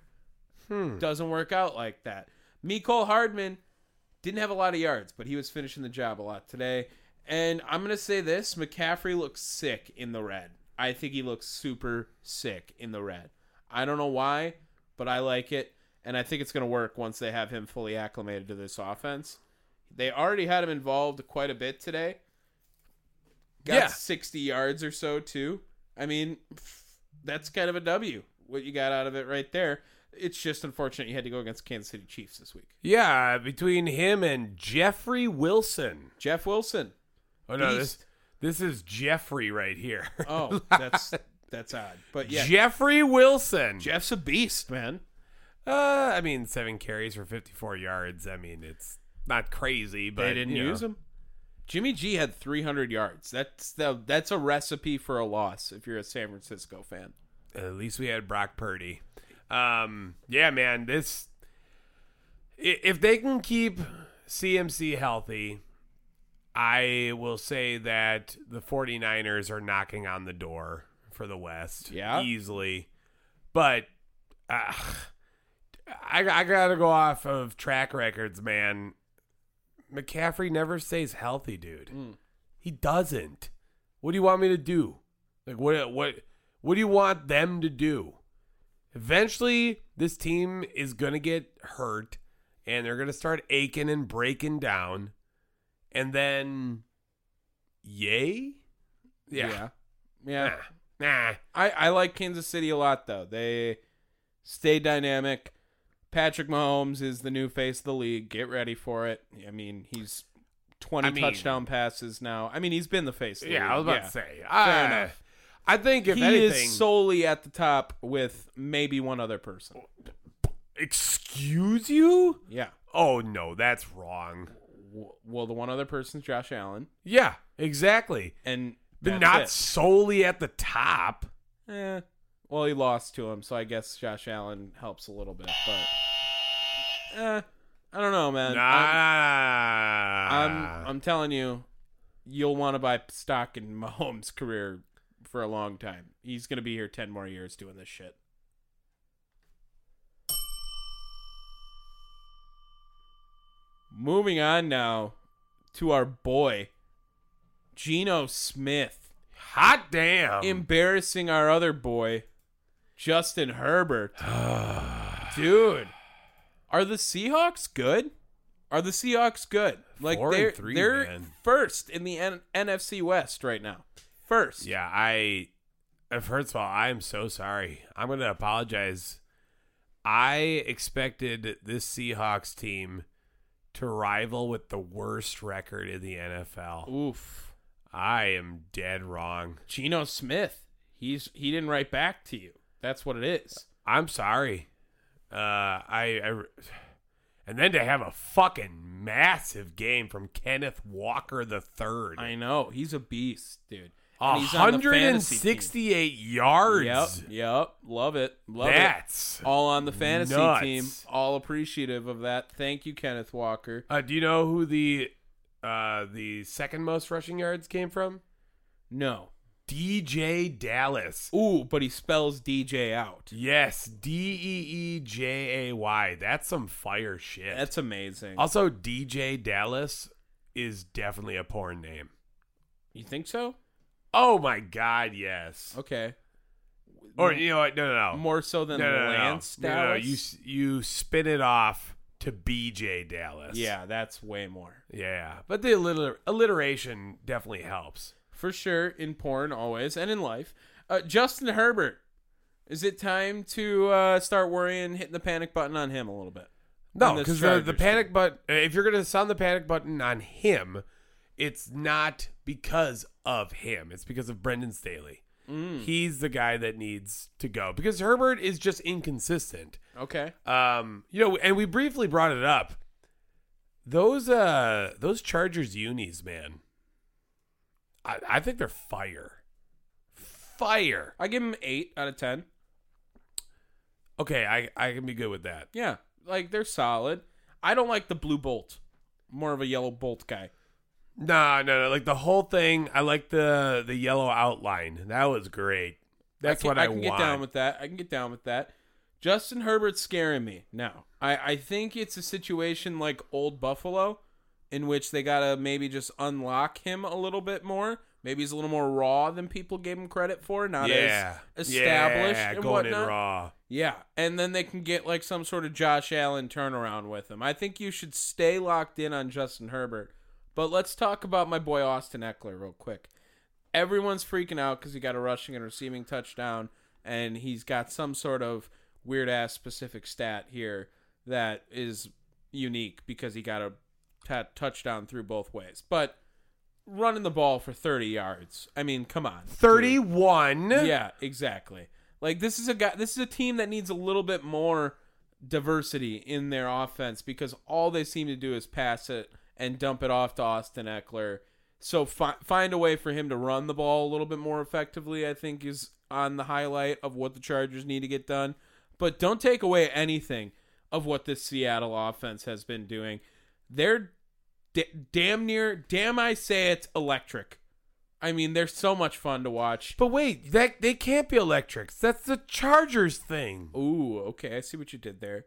Hmm. Doesn't work out like that. Mecole Hardman Didn't have a lot of yards, but he was finishing the job a lot today. And I'm going to say this McCaffrey looks sick in the red. I think he looks super sick in the red. I don't know why, but I like it. And I think it's going to work once they have him fully acclimated to this offense. They already had him involved quite a bit today. Got Yeah. 60 yards or so, too. I mean, that's kind of a W, what you got out of it right there. It's just unfortunate you had to go against Kansas City Chiefs this week. Yeah, between him and Jeffrey Wilson. Jeff Wilson. Oh no, Beast. this this is Jeffrey right here. Oh, that's that's odd. But yeah, Jeffrey Wilson. Jeff's a beast, man. Uh, I mean, seven carries for 54 yards. I mean, it's not crazy, but they didn't you know. use him. Jimmy G had 300 yards. That's the that's a recipe for a loss if you're a San Francisco fan. At least we had Brock Purdy. Um, yeah, man, this if they can keep CMC healthy, I will say that the 49ers are knocking on the door for the West Yeah? easily. But uh, I I got to go off of track records, man. McCaffrey never stays healthy, dude. He doesn't. What do you want me to do? Like what what what do you want them to do? Eventually this team is going to get hurt and they're going to start aching and breaking down. And then yay? Yeah. Yeah. Nah. Nah. I, I like Kansas City a lot though. They stay dynamic. Patrick Mahomes is the new face of the league. Get ready for it. I mean, he's 20 I mean- touchdown passes now. I mean, he's been the face of the Yeah, league. I was about Yeah. to say. Fair enough. I think if he anything is solely at the top with maybe one other person. excuse you? Yeah. Oh no, that's wrong. Well, the one other person's Josh Allen, Yeah, exactly. and But that's not it. solely at the top. Eh. Well, he lost to him, so I guess Josh Allen helps a little bit, but eh, I don't know, man. Nah. I'm, I'm I'm telling you, you'll want to buy stock in Mahomes' career for a long time. He's gonna be here ten more years doing this shit. Moving on now to our boy, Geno Smith hot damn. embarrassing our other boy, Justin Herbert. Dude, are the Seahawks good? Are the Seahawks good? Like Four they're three, they're first in the N- NFC West right now. First. Yeah, I. uh, First of all, I am so sorry. I'm going to apologize. I expected this Seahawks team to rival with the worst record in the NFL. Oof. I am dead wrong. Geno Smith. He's he didn't write back to you. That's what it is. I'm sorry. Uh, I, I, and then to have a fucking massive game from Kenneth Walker the third. I know. He's a beast, dude. And he's on the fantasy team. 168 yards. Yep, yep. Love it. Love it. All on the fantasy nuts. team. All appreciative of that. Thank you, Kenneth Walker. Uh, do you know who the uh, the second most rushing yards came from? No. DJ Dallas. Ooh, but he spells DJ out. Yes, D E E J A Y. That's some fire shit. That's amazing. also DJ Dallas is definitely a porn name. you think so? Oh my god, yes. Okay. Or you know what? No, no, no. More so than no, no, no, Lance no. No, no, Dallas? You you spin it off to BJ Dallas. Yeah, that's way more. yeah. But the alliter- alliteration definitely helps. For sure, in porn always, and in life. Uh, Justin Herbert. Is it time to uh, start worrying, hitting the panic button on him a little bit? No, because the, the panic button. If you're gonna sound the panic button on him, it's not because of him. It's because of Brandon Staley. Mm. He's the guy that needs to go because Herbert is just inconsistent. Okay. Um, you know, and we briefly brought it up. Those uh, those Chargers unis, man. I, I think they're fire. Fire. I give him eight out of ten. Okay, I I can be good with that. Yeah, like they're solid. I don't like the blue bolt. More of a yellow bolt guy. No, no, no. Like the whole thing, I like the the yellow outline. That was great. That's I can, what I, can want. get down with that. I can get down with that. Justin Herbert's scaring me now. I, I think it's a situation like Old Buffalo, in which they gotta maybe just unlock him a little bit more. Maybe he's a little more raw than people gave him credit for, not yeah, as established yeah, and going in whatnot. raw. Yeah, and then they can get like some sort of Josh Allen turnaround with him. I think you should stay locked in on Justin Herbert. But let's talk about my boy Austin Ekeler real quick. Everyone's freaking out because he got a rushing and receiving touchdown, and he's got some sort of weird ass specific stat here that is unique because he got a t- touchdown through both ways. But running the ball for 30 yards, I mean, come on. dude. Thirty-one. Yeah, exactly. Like this is a guy this is a team that needs a little bit more diversity in their offense because all they seem to do is pass it and dump it off to Austin Ekeler. So fi- find a way for him to run the ball a little bit more effectively, I think is on the highlight of what the Chargers need to get done. But don't take away anything of what this Seattle offense has been doing. They're d- damn near, damn I say it's electric. I mean, they're so much fun to watch. But wait, that they can't be electrics. That's the Chargers thing. Ooh, okay, I see what you did there.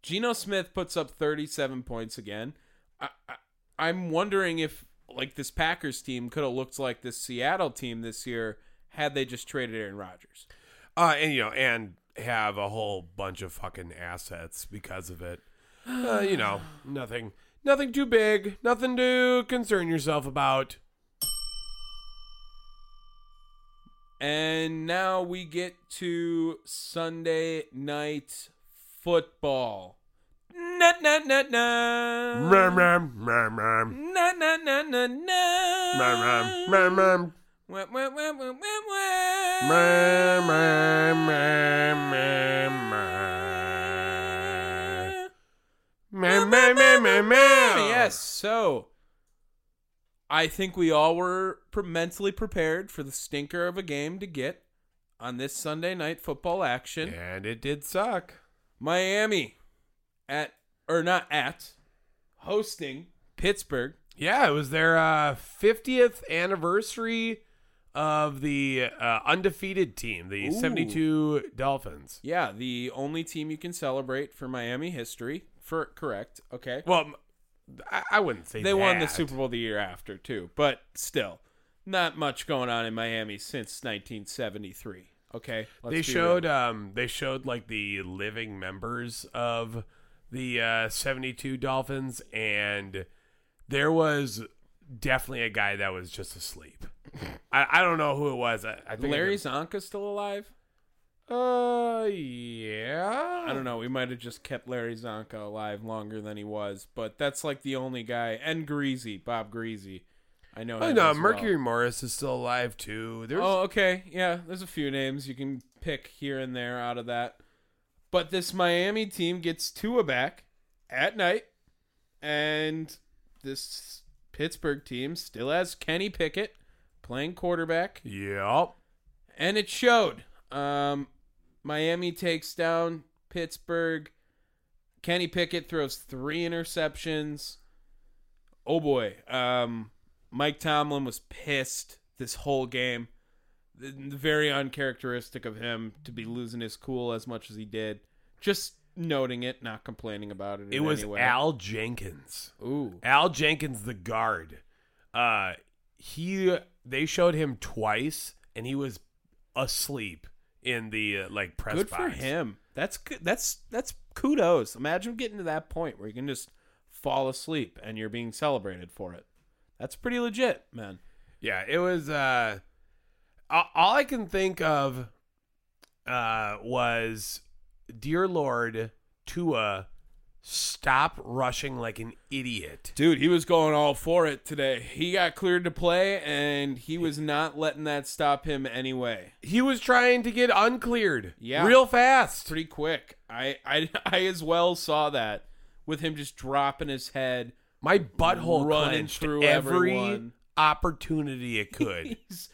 Geno Smith puts up 37 points again. I, I, I'm wondering if like this Packers team could have looked like this Seattle team this year had they just traded Aaron Rodgers. Uh, and you know, and have a whole bunch of fucking assets because of it. Uh, you know, nothing, nothing too big, nothing to concern yourself about. And now we get to Sunday night football. Na na na na. Ram, ram, ram, ram, Na na na na na. ram, ram, ram, ram. Wah, wah, wah, wah, wah, wah. Ram, ram, ram, ram, ram. Ram, ram, ram, ram, ram. Yes. So, I think we all were mentally prepared for the stinker of a game to get on this Sunday night football action. And it did suck. Miami at or not at hosting Pittsburgh. Yeah, it was their uh, 50th anniversary of the uh, undefeated team, the Ooh. 72 Dolphins. Yeah, the only team you can celebrate for Miami history. For correct, okay. Well, I wouldn't say They won the. Super Bowl the year after too, but still, not much going on in Miami since 1973. Okay, they showed um they showed like the living members of the uh 72 Dolphins and there was definitely a guy that was just asleep. I, I don't know who it was. I, I think Larry Csonka still alive? Uh yeah. I don't know. We might have just kept Larry Csonka alive longer than he was, but that's like the only guy. And Griese, Bob Griese. I know. Oh no, as well. Mercury Morris is still alive too. There's Oh, okay. Yeah, there's a few names you can pick here and there out of that. But this Miami team gets Tua back at night, and this Pittsburgh team still has Kenny Pickett playing quarterback, Yep. and it showed. Um, Miami takes down Pittsburgh. Kenny Pickett throws three interceptions. Oh boy. Um, Mike Tomlin was pissed this whole game. Very uncharacteristic of him to be losing his cool as much as he did. Just noting it, not complaining about it. It in was any way. Al Jenkins. Ooh. Al Jenkins, the guard. Uh, he they showed him twice, and he was asleep in the uh, like press Good box. for him. That's good. That's that's kudos. Imagine getting to that point where you can just fall asleep and you're being celebrated for it. That's pretty legit, man. Yeah, it was. Uh, all I can think of uh, was, dear Lord, Tua, stop rushing like an idiot. Dude, he was going all for it today. He got cleared to play and he was not letting that stop him anyway. He was trying to get uncleared. Yeah. real fast. Pretty quick. I I I as well saw that with him just dropping his head. My butthole Running through every everyone. Opportunity it could. He's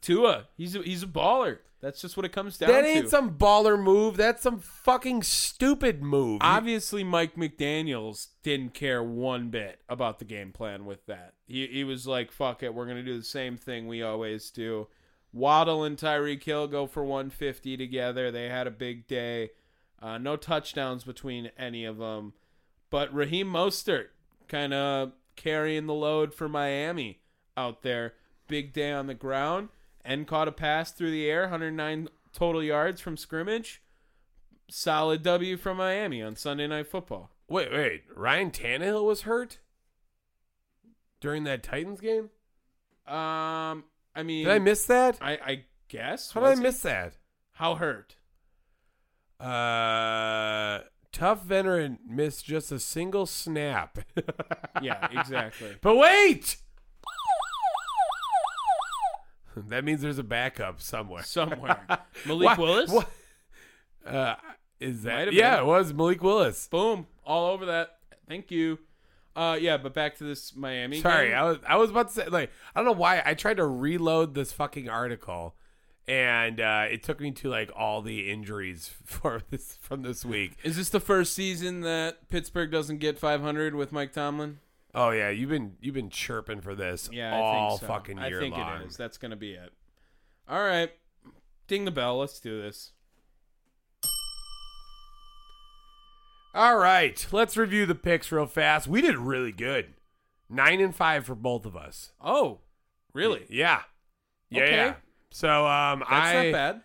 Tua. He's a, he's a baller. That's just what it comes down to. that to. ain't some baller move. That's some fucking stupid move. Obviously, Mike McDaniels didn't care one bit about the game plan with that. He he was like, "Fuck it, we're gonna do the same thing we always do." Waddle and Tyreek Hill go for 150 together. They had a big day. Uh, no touchdowns between any of them, but Raheem Mostert kind of carrying the load for Miami out there. Big day on the ground and caught a pass through the air, 109 total yards from scrimmage. Solid W from Miami on Sunday Night Football. Wait, wait. Ryan Tannehill was hurt during that Titans game. Um, I mean, Did I miss that? I, I guess. How did I miss that? How hurt? Uh, tough veteran missed just a single snap. Yeah, exactly. but wait, that means there's a backup somewhere. Somewhere. Malik Willis. what- Uh, is Might that? have Yeah, been. it was Malik Willis. Boom. All over that. Thank you. Uh, yeah, but back to this Miami. Sorry, game. I was I was about to say like I don't know why I tried to reload this fucking article, and uh, it took me to like all the injuries for this from this week. Is this the first season that Pittsburgh doesn't get 500 with Mike Tomlin? Oh yeah, you've been you've been chirping for this Yeah, all so. fucking year I think long. it is. That's gonna be it. All right, ding the bell. Let's do this. All right, let's review the picks real fast. We did really good, nine and five for both of us. Oh, really? Yeah, yeah, Okay. yeah. So um, That's I not bad.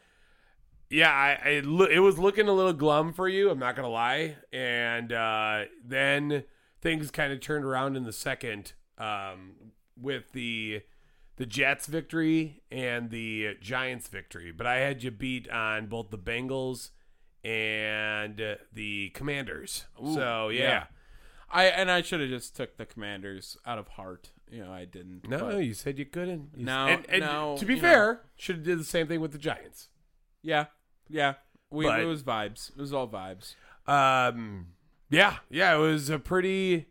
yeah, I, I it was looking a little glum for you. I'm not gonna lie, and uh, then things kind of turned around in the second um, with the the Jets victory and the Giants victory. But I had you beat on both the Bengals and uh, the Commanders. Ooh, so yeah. yeah. I and I should have just took the Commanders out of heart. You know, I didn't. No, no, you said you couldn't. You No, and, and no, To be know. fair, should have did the same thing with the Giants. Yeah, yeah. We But- it was vibes. It was all vibes. Um, yeah, yeah, it was a pretty,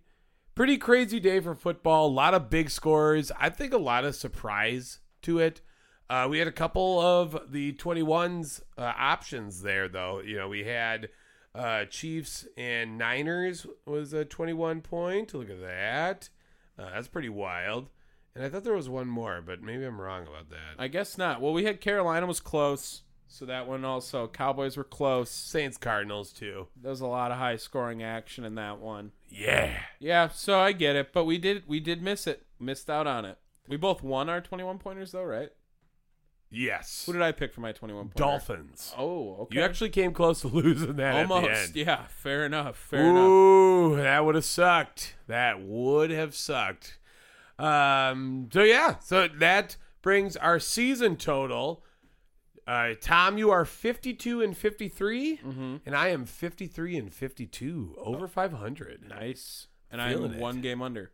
pretty crazy day for football. A lot of big scores. I think a lot of surprise to it. Uh, we had a couple of the 21s uh, options there, though. You know, we had uh, Chiefs and Niners was a 21 point. Look at that. Uh, that's pretty wild. And I thought there was one more, but maybe I'm wrong about that. I guess not. Well, we had Carolina was close, so that one also. Cowboys were close. Saints Cardinals too. There was a lot of high scoring action in that one. Yeah. Yeah, so I get it, but we did we did miss it. Missed out on it. We both won our 21 pointers though, right? Yes. Who did I pick for my 21 pointer? Dolphins. Oh, okay. You actually came close to losing that at the almost. Yeah, fair enough. Fair enough. Ooh, that would have sucked. That would have sucked. Um. So yeah. So that brings our season total. Uh, Tom, you are fifty-two and 53 Mm-hmm. and I am fifty-three and fifty-two, over five hundred. Nice. And Feeling I'm it. one game under.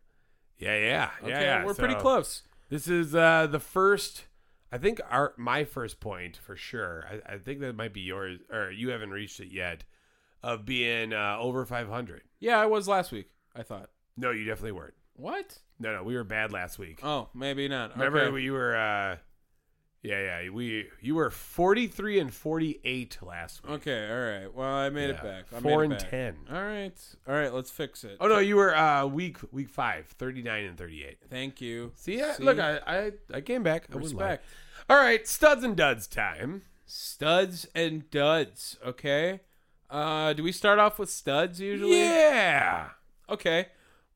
Yeah, yeah, Okay, yeah. yeah. we're pretty close. This is uh the first. I think our my first point for sure. I, I think that might be yours, or you haven't reached it yet, of being uh, over five hundred. Yeah, I was last week. I thought. No, you definitely weren't. What? No, no, we were bad last week. Oh, maybe not. Remember okay. we were uh yeah, yeah, we you were 43 and 48 last week. Okay, all right. Well, I made it Yeah. back. I 4 made and back. 10. All right. All right, let's fix it. Oh no, you were uh week week 5, 39 and 38. Thank you. See, See? look, I, I I came back. I wouldn't lie. Respect. All right, studs and duds time. Studs and duds, okay? Uh do we start off with studs usually? Yeah. Okay.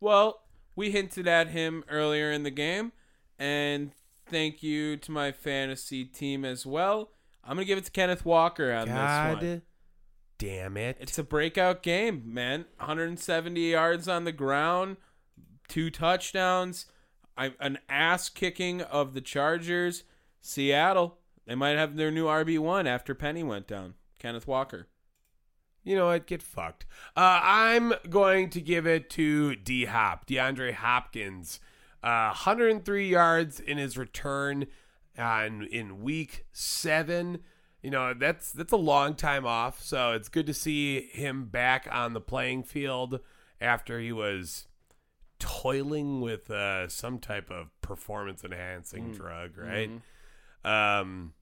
Well, we hinted at him earlier in the game, and thank you to my fantasy team as well. I'm gonna give it to Kenneth Walker on this one. Damn it. It's a breakout game, man. 170 yards on the ground, two touchdowns, I, an ass kicking of the Chargers. Seattle, they might have their new RB one after Penny went down. Kenneth Walker. You know what? Get fucked. Uh, I'm going to give it to D Hop, DeAndre Hopkins. Uh, 103 yards in his return on in week seven. You know that's that's a long time off, so it's good to see him back on the playing field after he was toiling with uh, some type of performance enhancing drug, right? Um,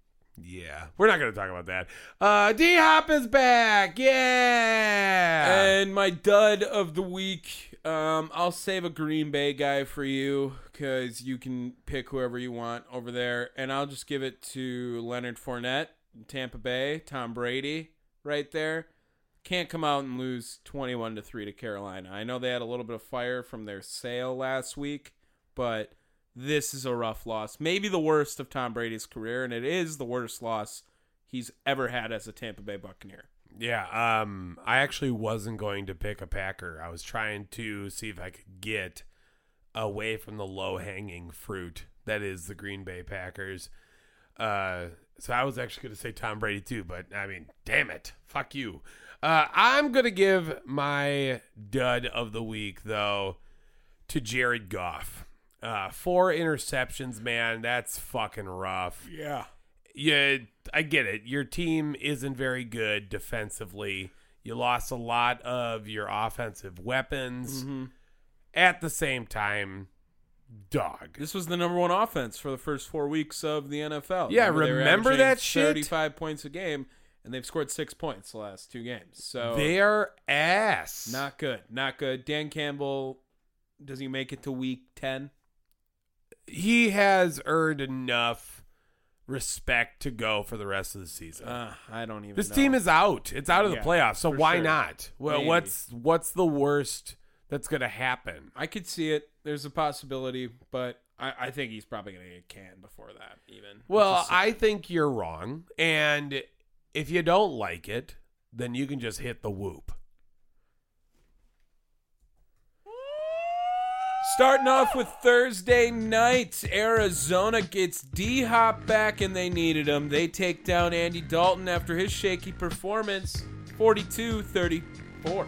yeah, we're not going to talk about that. Uh, D Hop is back. Yeah. And my dud of the week, um, I'll save a Green Bay guy for you because you can pick whoever you want over there, and I'll just give it to Leonard Fournette, Tampa Bay, Tom Brady, right there. can't come out and lose 21 to 3 to Carolina. I know they had a little bit of fire from their sale last week, but this is a rough loss. Maybe the worst of Tom Brady's career, and it is the worst loss he's ever had as a Tampa Bay Buccaneer. Yeah, um, I actually wasn't going to pick a Packer. I was trying to see if I could get away from the low hanging fruit that is the Green Bay Packers. Uh, so I was actually going to say Tom Brady too, but I mean, damn it, fuck you. Uh, I'm going to give my dud of the week though to Jared Goff. Uh, four interceptions, man. That's fucking rough. Yeah. Yeah, I get it. Your team isn't very good defensively. You lost a lot of your offensive weapons. Mm-hmm. At the same time, dog. This was the number one offense for the first four weeks of the NFL. Yeah, they were remember that shit? 35 points a game, and they've scored six points the last two games. So They're ass. not good. Not good. Dan Campbell, does he make it to week 10? he has earned enough respect to go for the rest of the season. Uh, I don't even this know. team is out. It's out of the Yeah, playoffs. So why sure. not? Well, Maybe. what's what's the worst that's going to happen? I could see it. There's a possibility, but I, I think he's probably going to get canned before that, even. Well, Which is sad. I think you're wrong. And if you don't like it, then you can just hit the whoop. Starting off with Thursday night, Arizona gets D Hop back and they needed him. They take down Andy Dalton after his shaky performance 42 34.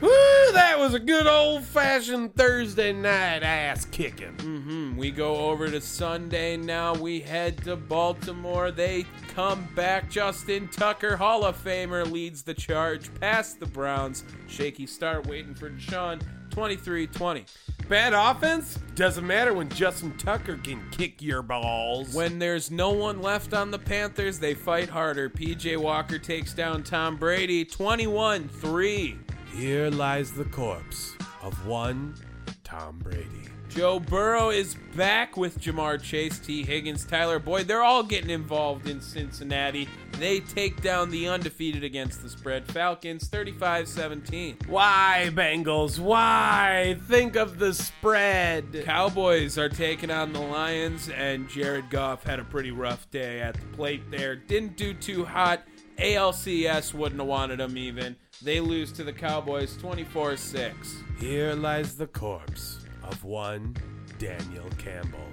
Woo, that was a good old fashioned Thursday night ass kicking. hmm We go over to Sunday now. We head to Baltimore. They come back. Justin Tucker, Hall of Famer, leads the charge past the Browns. Shaky start waiting for Deshaun 23 20. Bad offense? Doesn't matter when Justin Tucker can kick your balls. When there's no one left on the Panthers, they fight harder. PJ Walker takes down Tom Brady 21 3. Here lies the corpse of one Tom Brady. Joe Burrow is back with Ja'Marr Chase, Tee Higgins, Tyler Boyd. They're all getting involved in Cincinnati. They take down the undefeated against the spread Falcons 35 17. Why, Bengals? Why? Think of the spread. Cowboys are taking on the Lions, and Jared Goff had a pretty rough day at the plate there. Didn't do too hot. ALCS wouldn't have wanted him even. They lose to the Cowboys 24 6. Here lies the corpse of one Daniel Campbell.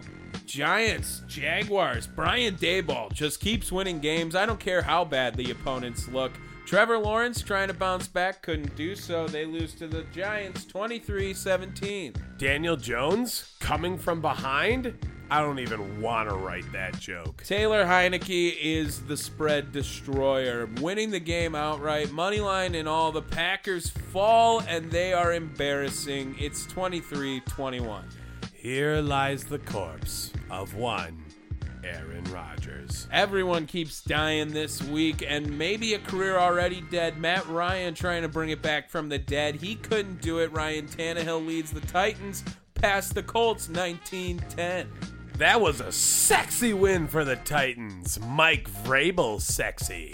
Giants, Jaguars, Brian Daboll just keeps winning games. I don't care how bad the opponents look. Trevor Lawrence trying to bounce back, couldn't do so. They lose to the Giants 23 17. Daniel Jones coming from behind? I don't even want to write that joke. Taylor Heinicke is the spread destroyer, winning the game outright. Moneyline and all. The Packers fall and they are embarrassing. It's 23 21. Here lies the corpse of one Aaron Rodgers. Everyone keeps dying this week, and maybe a career already dead. Matt Ryan trying to bring it back from the dead. He couldn't do it. Ryan Tannehill leads the Titans past the Colts 19 10. That was a sexy win for the Titans. Mike Vrabel sexy.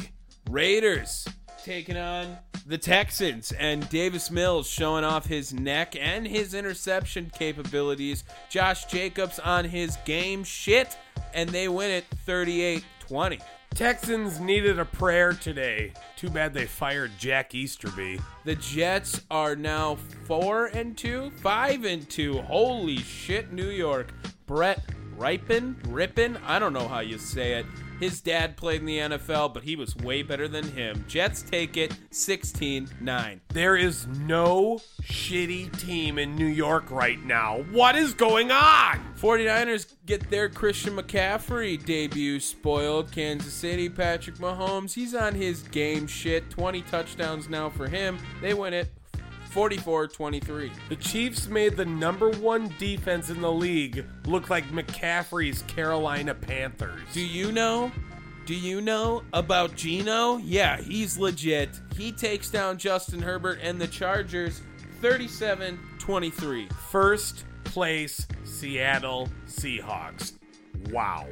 Raiders taking on the Texans, and Davis Mills showing off his neck and his interception capabilities. Josh Jacobs on his game shit, and they win it 38 20. Texans needed a prayer today. Too bad they fired Jack Easterby. The Jets are now four and two, five and two. Holy shit, New York. Brett Ripon, Rippin, I don't know how you say it. His dad played in the NFL, but he was way better than him. Jets take it 16 9. There is no shitty team in New York right now. What is going on? 49ers get their Christian McCaffrey debut spoiled. Kansas City, Patrick Mahomes, he's on his game shit. 20 touchdowns now for him. They win it 44 23. The Chiefs made the number one defense in the league look like McCaffrey's Carolina Panthers. Do you know? Do you know about Geno? Yeah, he's legit. He takes down Justin Herbert and the Chargers 37 23. First place Seattle Seahawks. Wow.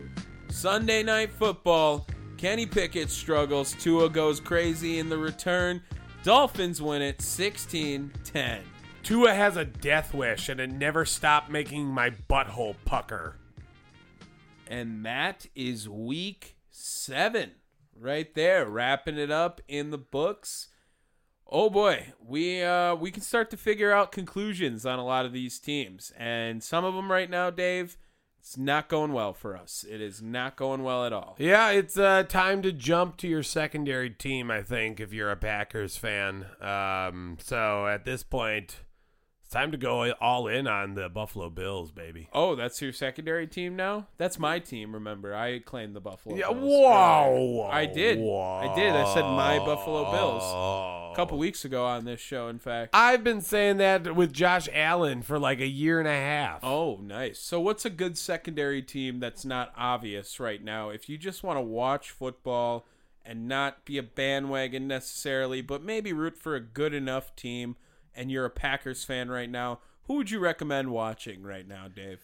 Sunday night football. Kenny Pickett struggles. Tua goes crazy in the return. Dolphins win it 16 10. Tua has a death wish, and it never stopped making my butthole pucker. And that is week seven right there, wrapping it up in the books. Oh boy, we uh we can start to figure out conclusions on a lot of these teams, and some of them right now, Dave, it's not going well for us. It is not going well at all. Yeah, it's uh, time to jump to your secondary team, I think, if you're a Packers fan. Um, so at this point, it's time to go all in on the Buffalo Bills, baby. Oh, that's your secondary team now? That's my team, remember. I claimed the Buffalo Yeah, Bills. whoa. I did. I did. I said my Buffalo. Bills. A couple weeks ago on this show, in fact. I've been saying that with Josh Allen for like a year and a half. Oh, nice. So, what's a good secondary team that's not obvious right now? If you just want to watch football and not be a bandwagon necessarily, but maybe root for a good enough team, and you're a Packers fan right now, who would you recommend watching right now, Dave?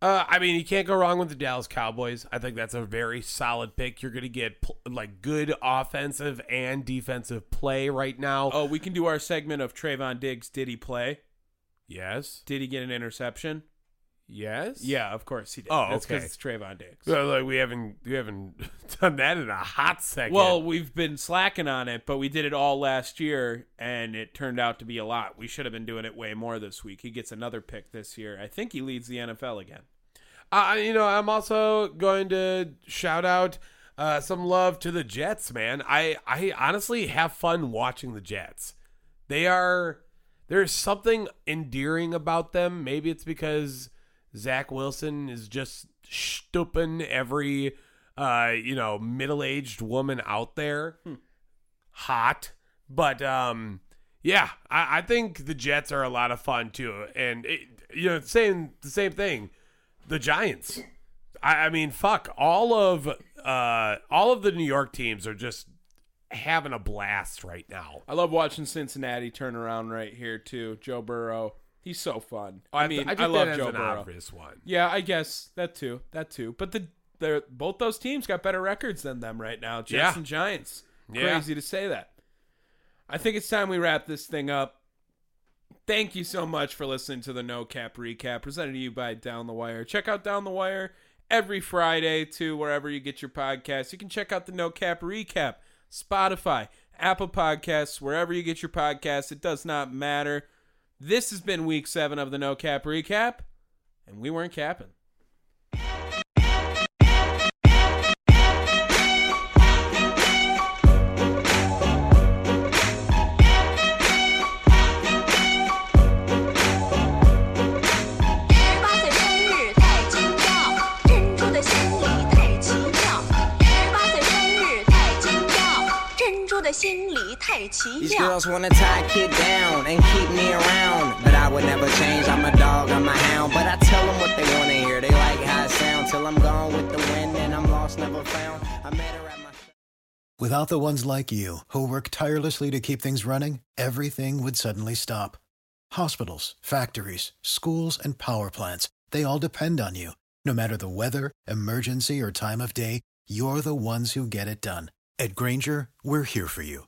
Uh, I mean, you can't go wrong with the Dallas Cowboys. I think that's a very solid pick. You're going to get pl- like good offensive and defensive play right now. Oh, we can do our segment of Trevon Diggs. Did he play? yes, Did he get an interception? Yes, Yeah, of course he did. Oh, That's because okay. it's Trevon Diggs. So, like we haven't we haven't done that in a hot second. Well, we've been slacking on it, but we did it all last year, and it turned out to be a lot. We should have been doing it way more this week. He gets another pick this year. I think he leads the NFL again. Uh, you know, I'm also going to shout out uh, some love to the Jets, man. I, I honestly have fun watching the Jets. They are there's something endearing about them. Maybe it's because Zach Wilson is just stooping every uh, you know middle aged woman out there hot. But um, yeah, I, I think the Jets are a lot of fun too, and it, you know, saying the same thing the Giants. I, I mean, fuck, all of uh, all of the New York teams are just having a blast right now. I love watching Cincinnati turn around right here too. Joe Burrow, he's so fun. I mean, I, think love Joe Burrow. obvious one. Yeah, I guess that too. That too. But the they're both those teams got better records than them right now. Jets Yeah. and Giants. Yeah. Crazy to say that. I think it's time we wrap this thing up. Thank you so much for listening to the No Cap Recap presented to you by Down the Wire. Check out Down the Wire every Friday to wherever you get your podcasts. You can check out the No Cap Recap, Spotify, Apple Podcasts, wherever you get your podcasts. It does not matter. This has been week seven of the No Cap Recap, and we weren't capping. These girls wanna tie a kid down and keep me around. But I would never change, I'm a dog, I'm a hound. But I tell them what they wanna hear, they like how it sound. Till I'm gone with the wind and I'm lost, never found. I met her at my. Without the ones like you, who work tirelessly to keep things running, everything would suddenly stop. Hospitals, factories, schools, and power plants, they all depend on you. No matter the weather, emergency, or time of day, you're the ones who get it done. At Grainger, we're here for you